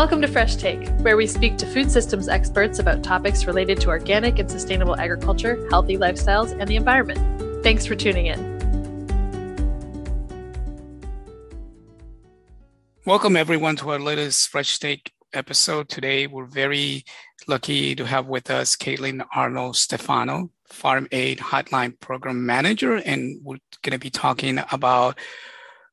Welcome to Fresh Take, where we speak to food systems experts about topics related to organic and sustainable agriculture, healthy lifestyles, and the environment. Thanks for tuning in. Welcome, everyone, to our latest Fresh Take episode. Today, we're very lucky to have with us Caitlin Arnold Stefano, Farm Aid Hotline Program Manager, and we're going to be talking about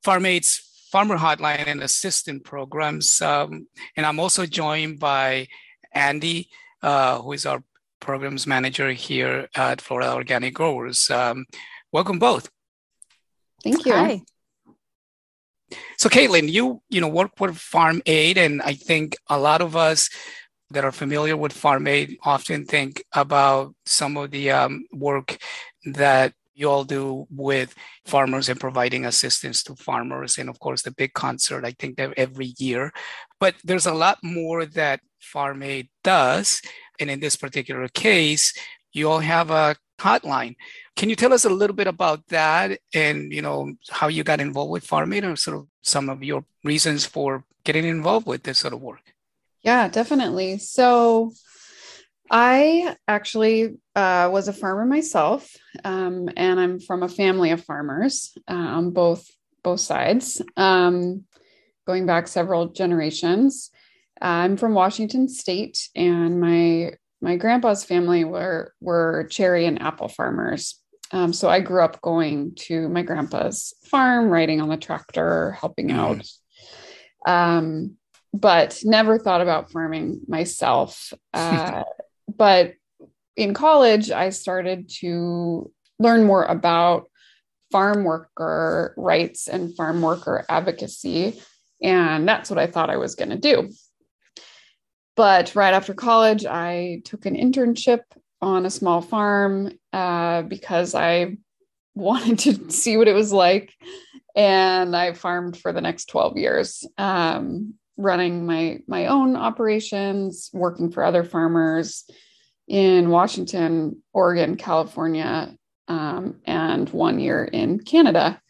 Farm Aid's farmer hotline and assistant programs. Um, and I'm also joined by Andy, uh, who is our programs manager here at Florida Organic Growers. Um, welcome both. Thank you. Hi. So, Caitlin, you you know work with Farm Aid, and I think a lot of us that are familiar with Farm Aid often think about some of the um, work that you all do with farmers and providing assistance to farmers. And of course, the big concert, I think that every year. But there's a lot more that Farm Aid does. And in this particular case, you all have a hotline. Can you tell us a little bit about that and you know how you got involved with Farm Aid or sort of some of your reasons for getting involved with this sort of work? Yeah, definitely. So I actually uh, was a farmer myself, um, and I'm from a family of farmers uh, on both both sides, um, going back several generations. I'm from Washington State, and my my grandpa's family were were cherry and apple farmers. Um, so I grew up going to my grandpa's farm, riding on the tractor, helping out. Um, but never thought about farming myself. Uh, but in college, I started to learn more about farm worker rights and farm worker advocacy. And that's what I thought I was going to do. But right after college, I took an internship on a small farm uh, because I wanted to see what it was like. And I farmed for the next 12 years, um, running my, my own operations, working for other farmers, in Washington, Oregon, California, um, and one year in Canada.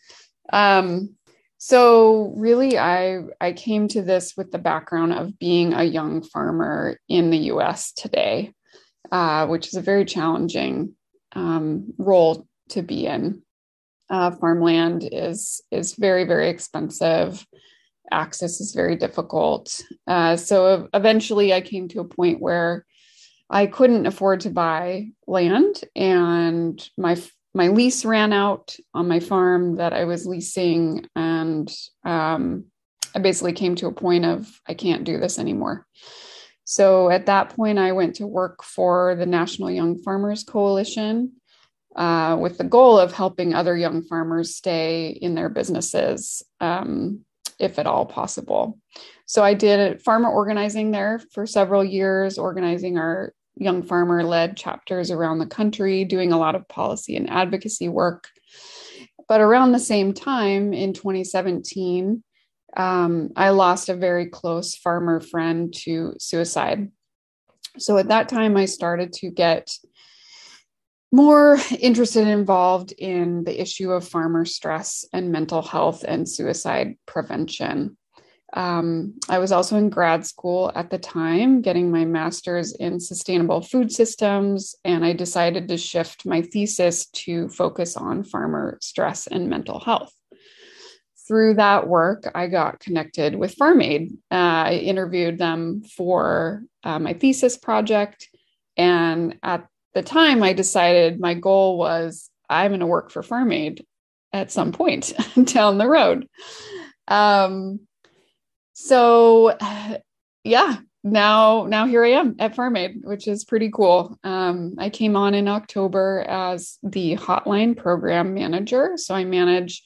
Um, so really, I I came to this with the background of being a young farmer in the U.S. today, uh, which is a very challenging um, role to be in. Uh, farmland is is very very expensive. Access is very difficult. Uh, so eventually, I came to a point where I couldn't afford to buy land, and my my lease ran out on my farm that I was leasing, and um, I basically came to a point of I can't do this anymore. So at that point, I went to work for the National Young Farmers Coalition uh, with the goal of helping other young farmers stay in their businesses um, if at all possible. So I did farmer organizing there for several years, organizing our young farmer led chapters around the country, doing a lot of policy and advocacy work. But around the same time in 2017, um, I lost a very close farmer friend to suicide. So at that time, I started to get more interested and involved in the issue of farmer stress and mental health and suicide prevention. Um, I was also in grad school at the time, getting my master's in sustainable food systems, and I decided to shift my thesis to focus on farmer stress and mental health. Through that work, I got connected with Farm Aid. Uh, I interviewed them for uh, my thesis project, and at the time, I decided my goal was I'm going to work for Farm Aid at some point down the road. Um, so yeah now now here i am at farm aid which is pretty cool. Um, i came on in october as the hotline program manager. So i manage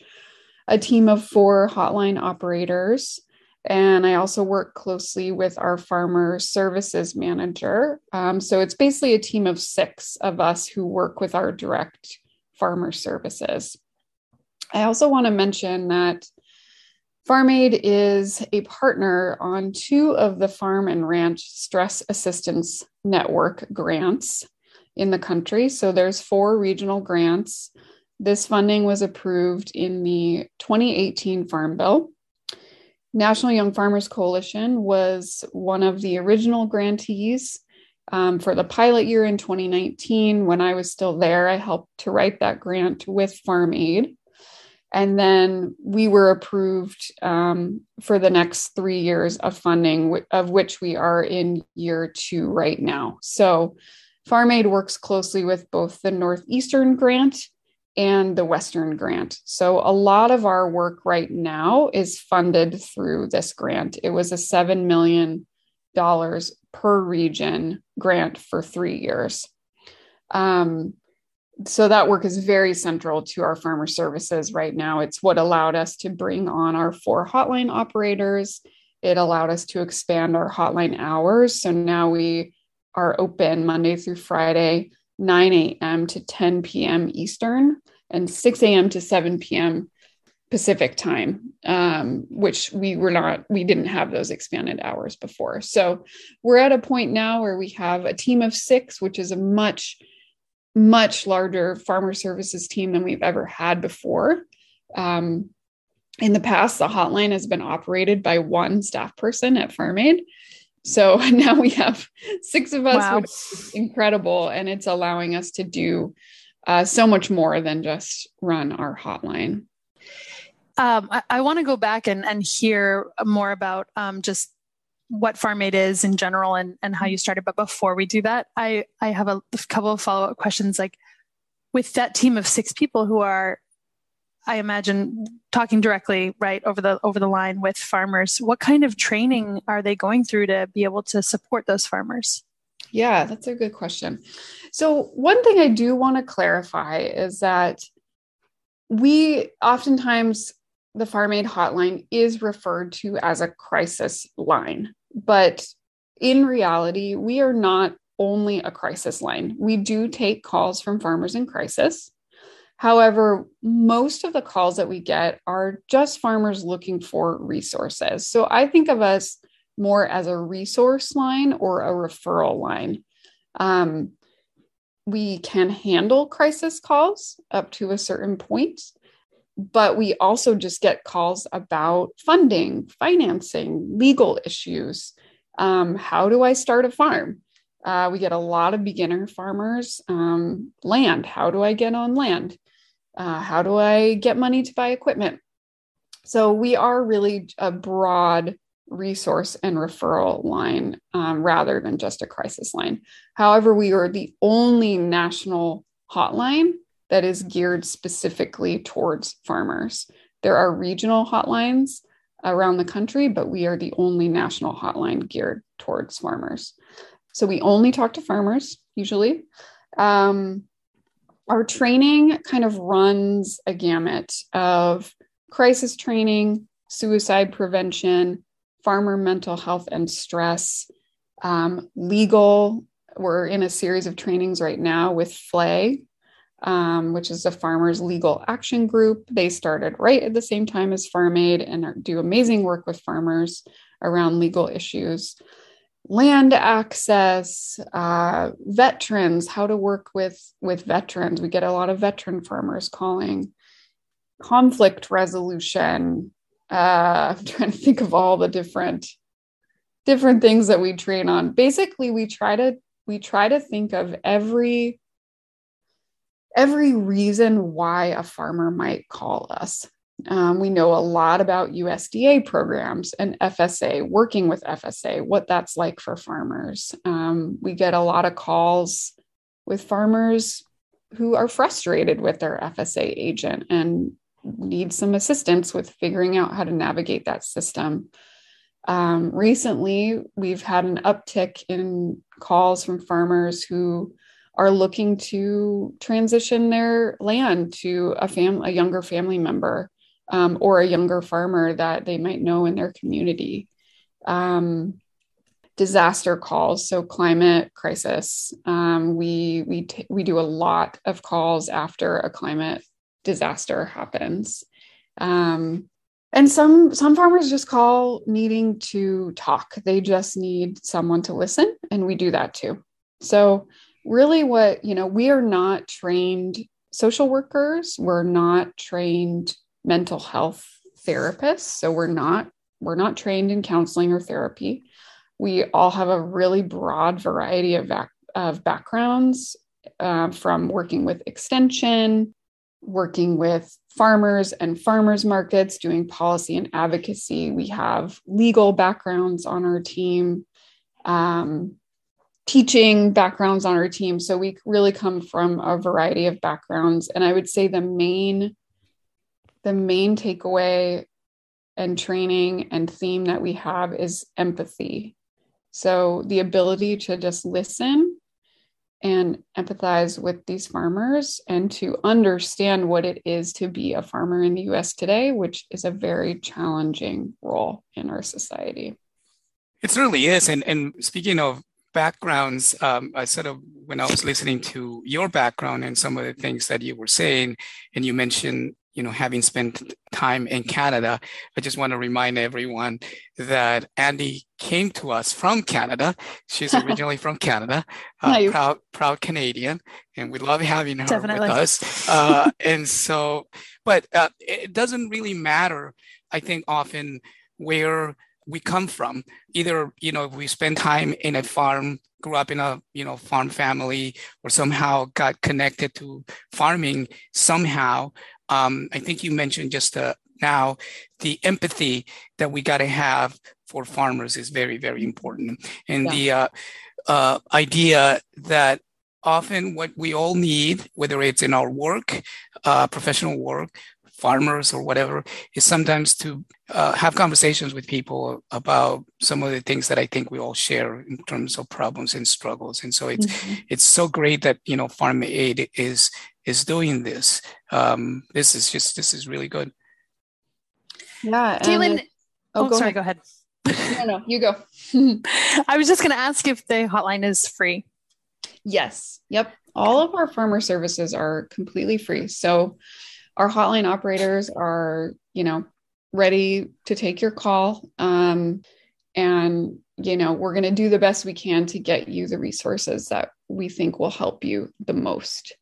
a team of four hotline operators and i also work closely with our farmer services manager. Um, so it's basically a team of six of us who work with our direct farmer services. I also want to mention that Farm Aid is a partner on two of the Farm and Ranch Stress Assistance Network grants in the country. So there's four regional grants. This funding was approved in the 2018 Farm Bill. National Young Farmers Coalition was one of the original grantees um, for the pilot year in 2019. When I was still there, I helped to write that grant with Farm Aid. And then we were approved um, for the next three years of funding, of which we are in year two right now. So, Farm Aid works closely with both the Northeastern grant and the Western grant. So, a lot of our work right now is funded through this grant. It was a $7 million per region grant for three years. Um, so that work is very central to our farmer services right now. It's what allowed us to bring on our four hotline operators. It allowed us to expand our hotline hours. So now we are open Monday through Friday, 9 a.m. to 10 p.m. Eastern and 6 a.m. to 7 p.m. Pacific time, um, which we were not, we didn't have those expanded hours before. So we're at a point now where we have a team of six, which is a much much larger farmer services team than we've ever had before. Um, in the past, the hotline has been operated by one staff person at Farm Aid. So now we have six of us, wow. which is incredible. And it's allowing us to do uh, so much more than just run our hotline. Um, I, I want to go back and, and hear more about um, just what Farm Aid is in general and, and how you mm-hmm. started. But before we do that, I, I have a couple of follow up questions. Like with that team of six people who are, I imagine, talking directly right over the over the line with farmers, what kind of training are they going through to be able to support those farmers? Yeah, that's a good question. So, one thing I do want to clarify is that we oftentimes the Farm Aid hotline is referred to as a crisis line. But in reality, we are not only a crisis line. We do take calls from farmers in crisis. However, most of the calls that we get are just farmers looking for resources. So I think of us more as a resource line or a referral line. Um, we can handle crisis calls up to a certain point, but we also just get calls about funding, financing, legal issues. Um, how do I start a farm? Uh, we get a lot of beginner farmers. Um, land. How do I get on land? Uh, how do I get money to buy equipment? So we are really a broad resource and referral line um, rather than just a crisis line. However, we are the only national hotline that is geared specifically towards farmers. There are regional hotlines around the country, but we are the only national hotline geared towards farmers. So we only talk to farmers usually. Um, our training kind of runs a gamut of crisis training, suicide prevention, farmer mental health and stress, um, legal. We're in a series of trainings right now with FLAG, um, which is a farmers legal action group. They started right at the same time as Farm Aid and do amazing work with farmers around legal issues. Land access, uh, veterans, how to work with, with veterans. We get a lot of veteran farmers calling. Conflict resolution. Uh, I'm trying to think of all the different different things that we train on. Basically, we try to we try to think of every every reason why a farmer might call us. Um, we know a lot about USDA programs and FSA, working with FSA, what that's like for farmers. Um, we get a lot of calls with farmers who are frustrated with their FSA agent and need some assistance with figuring out how to navigate that system. Um, recently, we've had an uptick in calls from farmers who are looking to transition their land to a fam a younger family member um, or a younger farmer that they might know in their community. Um, disaster calls, so climate crisis. Um, we we t- we do a lot of calls after a climate disaster happens. Um, and some some farmers just call needing to talk. They just need someone to listen, and we do that too. So really what you know we are not trained social workers we're not trained mental health therapists so we're not we're not trained in counseling or therapy. We all have a really broad variety of, back, of backgrounds uh, from working with extension, working with farmers and farmers markets, doing policy and advocacy. We have legal backgrounds on our team, um, teaching backgrounds on our team. So we really come from a variety of backgrounds. And I would say the main the main takeaway and training and theme that we have is empathy. So the ability to just listen and empathize with these farmers and to understand what it is to be a farmer in the US today, which is a very challenging role in our society. It certainly is. And, and speaking of backgrounds, um, I sort of, when I was listening to your background and some of the things that you were saying, and you mentioned you know, having spent time in Canada, I just want to remind everyone that Andy came to us from Canada. She's originally from Canada, uh, proud, proud Canadian, and we love having her Definitely. with us. Uh, and so, but uh, it doesn't really matter, I think, often where we come from. Either, you know, we spend time in a farm grew up in a you know farm family or somehow got connected to farming somehow um, I think you mentioned just uh, now the empathy that we got to have for farmers is very, very important. And yeah. the uh, uh, idea that often what we all need, whether it's in our work, uh, professional work, farmers or whatever, is sometimes to uh, have conversations with people about some of the things that I think we all share in terms of problems and struggles. And so it's mm-hmm. it's so great that you know Farm Aid is is doing this. Um, this is just this is really good. Yeah, Caitlin. Oh, oh go sorry. Ahead. Go ahead. no, no, you go. I was just going to ask if the hotline is free. Yes. Yep. All of our farmer services are completely free. So our hotline operators are, you know, ready to take your call. Um, and, you know, we're going to do the best we can to get you the resources that we think will help you the most.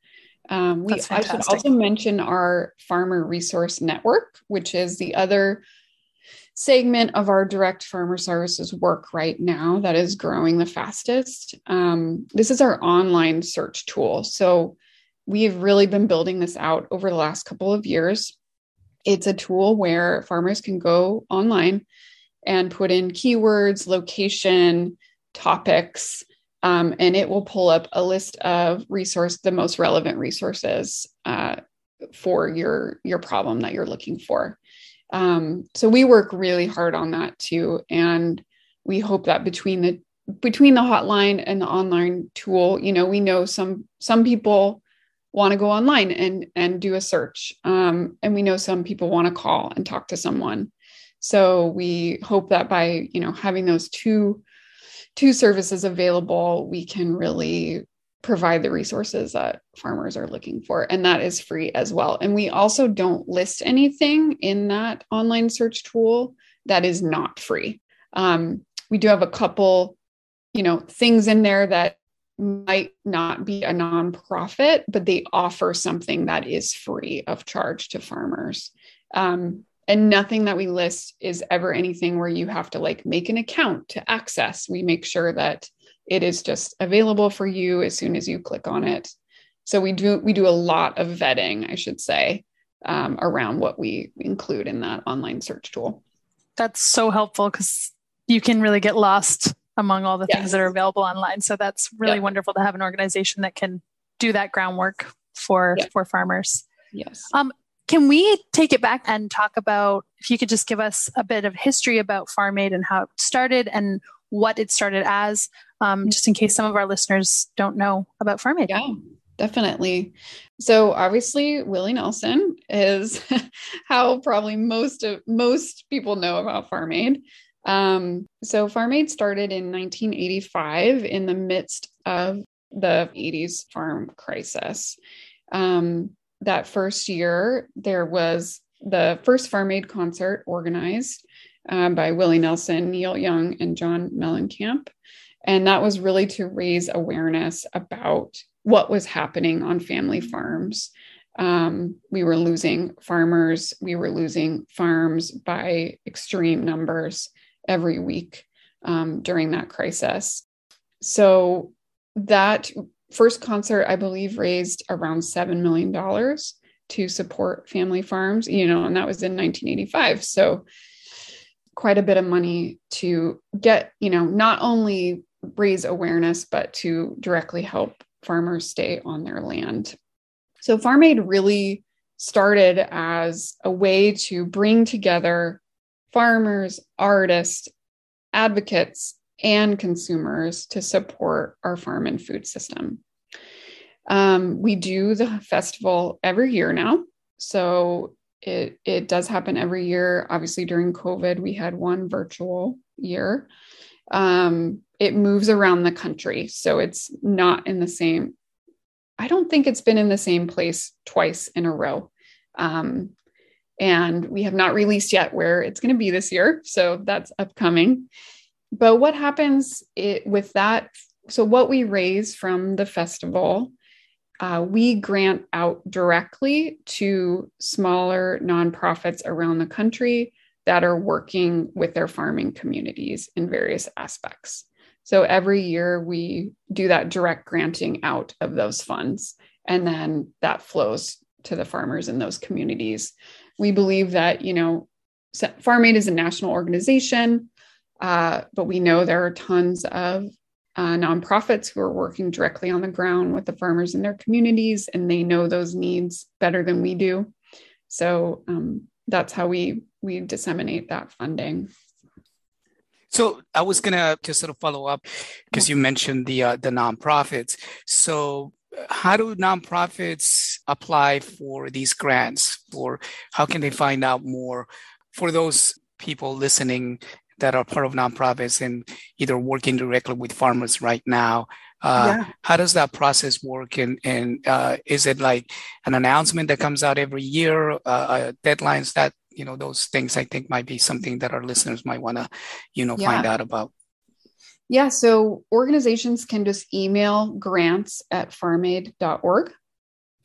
Um, we I should also mention our Farmer Resource Network, which is the other segment of our direct farmer services work right now that is growing the fastest. Um, this is our online search tool. So we've really been building this out over the last couple of years. It's a tool where farmers can go online and put in keywords, location, topics, um, and it will pull up a list of resource the most relevant resources uh, for your your problem that you're looking for um, so we work really hard on that too and we hope that between the between the hotline and the online tool you know we know some some people want to go online and and do a search um, and we know some people want to call and talk to someone so we hope that by you know having those two two services available, we can really provide the resources that farmers are looking for. And that is free as well. And we also don't list anything in that online search tool that is not free. Um, we do have a couple, you know, things in there that might not be a nonprofit, but they offer something that is free of charge to farmers. Um, and nothing that we list is ever anything where you have to like make an account to access. We make sure that it is just available for you as soon as you click on it. So we do we do a lot of vetting i should say um, around what we include in that online search tool. That's so helpful because you can really get lost among all the yes. things that are available online so that's really yep. wonderful to have an organization that can do that groundwork for yep. for farmers yes um, can we take it back and talk about if you could just give us a bit of history about Farm Aid and how it started and what it started as, um, just in case some of our listeners don't know about Farm Aid? Yeah, definitely. So obviously, Willie Nelson is how probably most of most people know about Farm Aid. Um, so Farm Aid started in 1985 in the midst of the 80s farm crisis. Um, that first year, there was the first Farm Aid concert organized um, by Willie Nelson, Neil Young, and John Mellencamp. And that was really to raise awareness about what was happening on family farms. Um, we were losing farmers, we were losing farms by extreme numbers every week um, during that crisis. So that first concert, I believe, raised around $7 million to support family farms, you know, and that was in 1985. So quite a bit of money to get, you know, not only raise awareness, but to directly help farmers stay on their land. So Farm Aid really started as a way to bring together farmers, artists, advocates, and consumers to support our farm and food system. Um, we do the festival every year now. So it, it does happen every year. Obviously, during COVID, we had one virtual year. Um, it moves around the country. So it's not in the same, I don't think it's been in the same place twice in a row. Um, and we have not released yet where it's going to be this year. So that's upcoming. But what happens it, with that? So, what we raise from the festival, uh, we grant out directly to smaller nonprofits around the country that are working with their farming communities in various aspects. So, every year we do that direct granting out of those funds, and then that flows to the farmers in those communities. We believe that, you know, Farm Aid is a national organization. Uh, but we know there are tons of uh, nonprofits who are working directly on the ground with the farmers in their communities, and they know those needs better than we do. So um, that's how we we disseminate that funding. So I was gonna just sort of follow up because you mentioned the uh, the nonprofits. So how do nonprofits apply for these grants, or how can they find out more? For those people listening that are part of nonprofits and either working directly with farmers right now. Uh, yeah. How does that process work? And, and uh, is it like an announcement that comes out every year, uh, uh deadlines that, you know, those things I think might be something that our listeners might want to, you know, yeah. find out about? Yeah. So organizations can just email grants at farmaid.org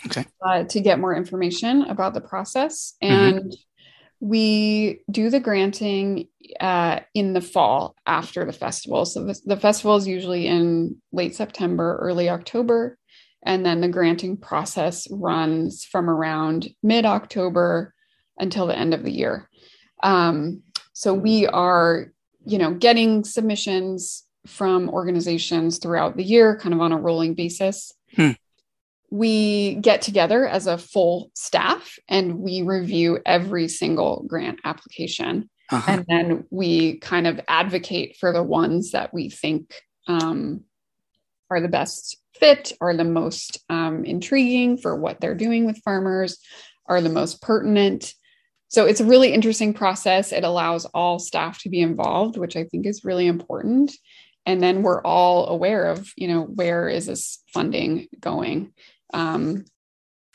okay. Uh, to get more information about the process. Mm-hmm. And mm-hmm we do the granting uh, in the fall after the festival. So the, the festival is usually in late September, early October. And then the granting process runs from around mid October until the end of the year. Um, so we are, you know, getting submissions from organizations throughout the year, kind of on a rolling basis. Hmm we get together as a full staff and we review every single grant application. Uh-huh. And then we kind of advocate for the ones that we think um, are the best fit, are the most um, intriguing for what they're doing with farmers, are the most pertinent. So it's a really interesting process. It allows all staff to be involved, which I think is really important. And then we're all aware of, you know, where is this funding going? Um,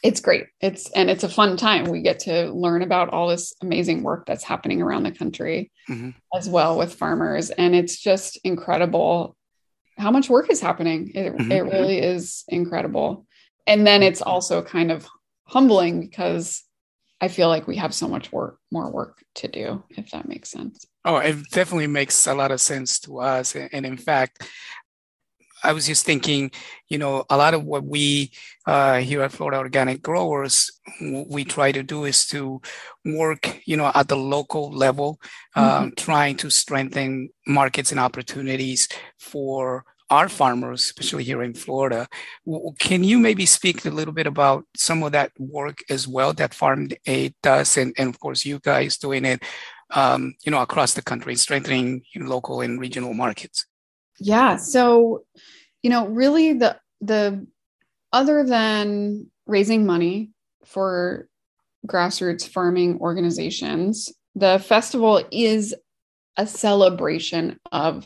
it's great. It's and it's a fun time. We get to learn about all this amazing work that's happening around the country mm-hmm. as well with farmers, and it's just incredible how much work is happening. It, mm-hmm. it really is incredible. And then it's also kind of humbling because I feel like we have so much work, more work to do, if that makes sense. Oh, it definitely makes a lot of sense to us. And in fact, I was just thinking, you know, a lot of what we uh, here at Florida Organic Growers we try to do is to work, you know, at the local level, uh, mm-hmm. trying to strengthen markets and opportunities for our farmers, especially here in Florida. Can you maybe speak a little bit about some of that work as well that Farm Aid does, and, and of course you guys doing it, um, you know, across the country, strengthening local and regional markets? Yeah. So, you know, really the the other than raising money for grassroots farming organizations, the festival is a celebration of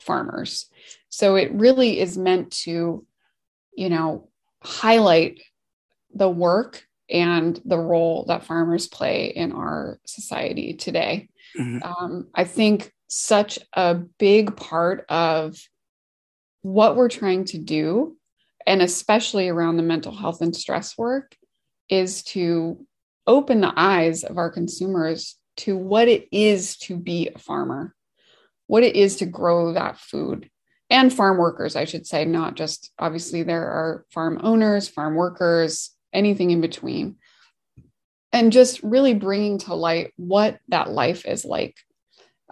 farmers. So it really is meant to, you know, highlight the work and the role that farmers play in our society today. Mm-hmm. Um, I think such a big part of what we're trying to do, and especially around the mental health and stress work, is to open the eyes of our consumers to what it is to be a farmer, what it is to grow that food, and farm workers, I should say, not just obviously there are farm owners, farm workers, anything in between. And just really bringing to light what that life is like.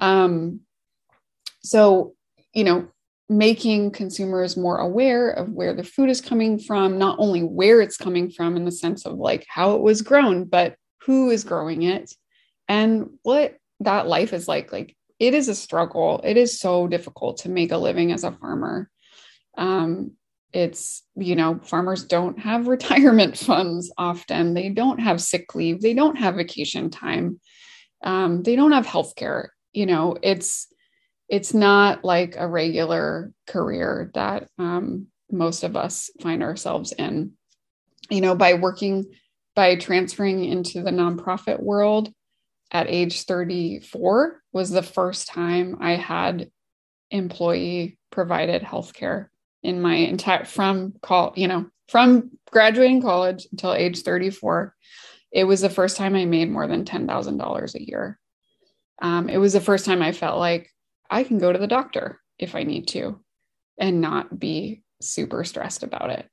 Um, so, you know, making consumers more aware of where the food is coming from, not only where it's coming from in the sense of like how it was grown, but who is growing it and what that life is like. Like it is a struggle. It is so difficult to make a living as a farmer. Um, it's, you know, farmers don't have retirement funds often, they don't have sick leave, they don't have vacation time, um, they don't have health care. You know, it's, it's not like a regular career that um, most of us find ourselves in. You know, by working by transferring into the nonprofit world at age 34 was the first time I had employee provided healthcare in my entire from call, you know, from graduating college until age 34. It was the first time I made more than $10,000 a year. Um, it was the first time I felt like I can go to the doctor if I need to and not be super stressed about it.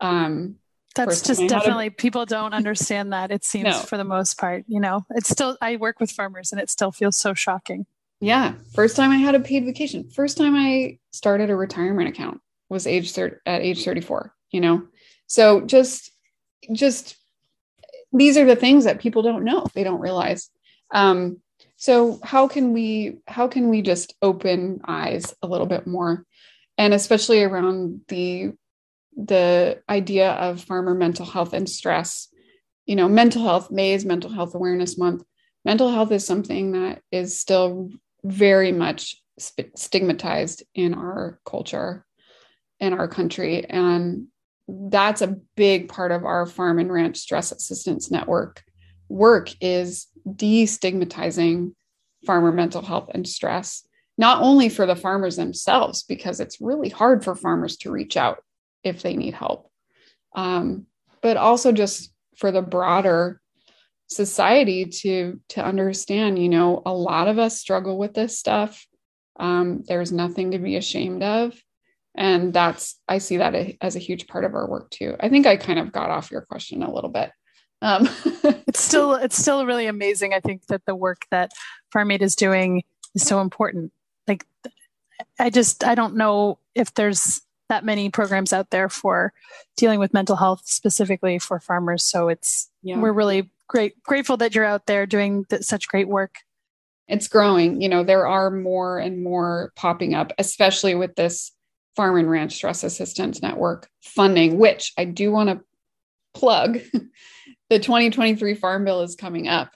Um, that's just definitely a, people don't understand that it seems no. for the most part you know? It's still i work with farmers and it still feels so shocking. Yeah first time i had a paid vacation. First time i started a retirement account was age thir- at age 34 you know? So just just these are the things that people don't know. They don't realize. Um so how can we how can we just open eyes a little bit more and especially around the the idea of farmer mental health and stress. You know, mental health, May is Mental Health Awareness Month. Mental health is something that is still very much stigmatized in our culture, in our country. And that's a big part of our farm and ranch stress assistance network work is destigmatizing farmer mental health and stress not only for the farmers themselves because it's really hard for farmers to reach out if they need help. Um, but also just for the broader society to to understand, you know, a lot of us struggle with this stuff. Um, there's nothing to be ashamed of. And that's, I see that as a huge part of our work too. I think I kind of got off your question a little bit. Um, it's still, it's still really amazing. I think that the work that Farm Aid is doing is so important. Like, I just, I don't know if there's that many programs out there for dealing with mental health specifically for farmers. So it's yeah. we're really great grateful that you're out there doing th- such great work. It's growing. You know, there are more and more popping up, especially with this Farm and Ranch Stress Assistance Network funding, which I do want to plug. the 2023 Farm Bill is coming up.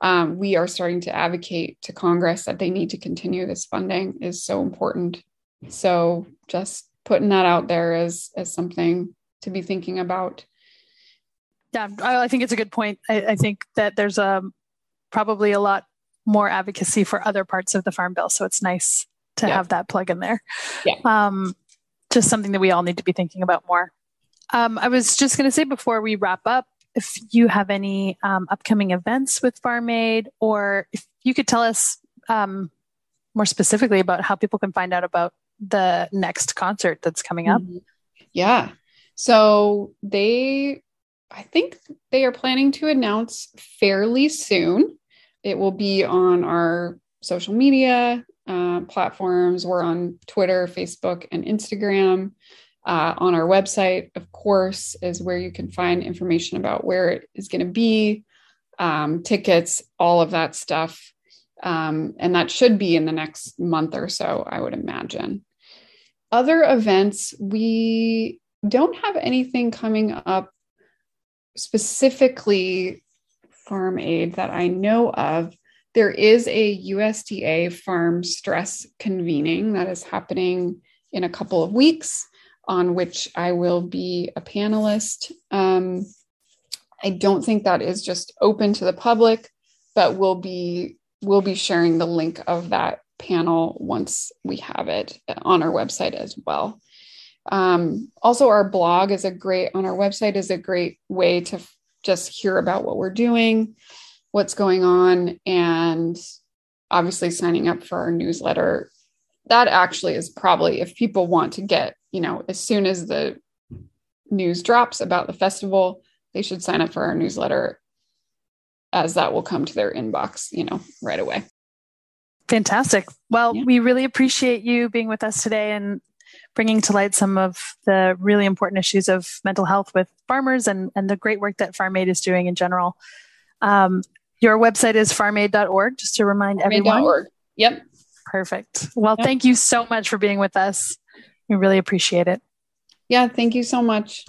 Um, we are starting to advocate to Congress that they need to continue this funding is so important. So just putting that out there as as something to be thinking about. Yeah, I think it's a good point. I, I think that there's a um, probably a lot more advocacy for other parts of the farm bill, so it's nice to yeah. have that plug in there. Yeah. Um, just something that we all need to be thinking about more. Um, I was just going to say before we wrap up, if you have any um, upcoming events with Farm Aid, or if you could tell us um, more specifically about how people can find out about the next concert that's coming up? Mm-hmm. Yeah. So they, I think they are planning to announce fairly soon. It will be on our social media uh, platforms. We're on Twitter, Facebook, and Instagram. Uh, on our website, of course, is where you can find information about where it is going to be, um, tickets, all of that stuff. Um, and that should be in the next month or so, I would imagine other events, we don't have anything coming up specifically farm aid that I know of. There is a USDA farm stress convening that is happening in a couple of weeks, on which I will be a panelist. Um, I don't think that is just open to the public, but we'll be we'll be sharing the link of that panel once we have it on our website as well. Um, also, our blog is a great on our website is a great way to just hear about what we're doing, what's going on, and obviously signing up for our newsletter. That actually is probably if people want to get, you know, as soon as the news drops about the festival, they should sign up for our newsletter as that will come to their inbox, you know, right away. Fantastic. Well, yeah. we really appreciate you being with us today and bringing to light some of the really important issues of mental health with farmers and, and the great work that Farm Aid is doing in general. Um, your website is farmaid.org, just to remind everyone. Org. Yep. Perfect. Well, yep. thank you so much for being with us. We really appreciate it. Yeah, thank you so much.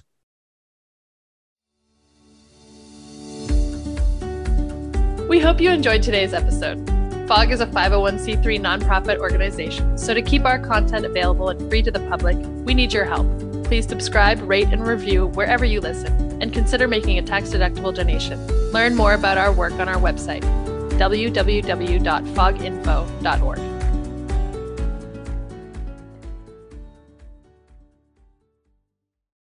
We hope you enjoyed today's episode. FOG is a 501c3 nonprofit organization, so to keep our content available and free to the public, we need your help. Please subscribe, rate, and review wherever you listen, and consider making a tax deductible donation. Learn more about our work on our website, www.foginfo.org.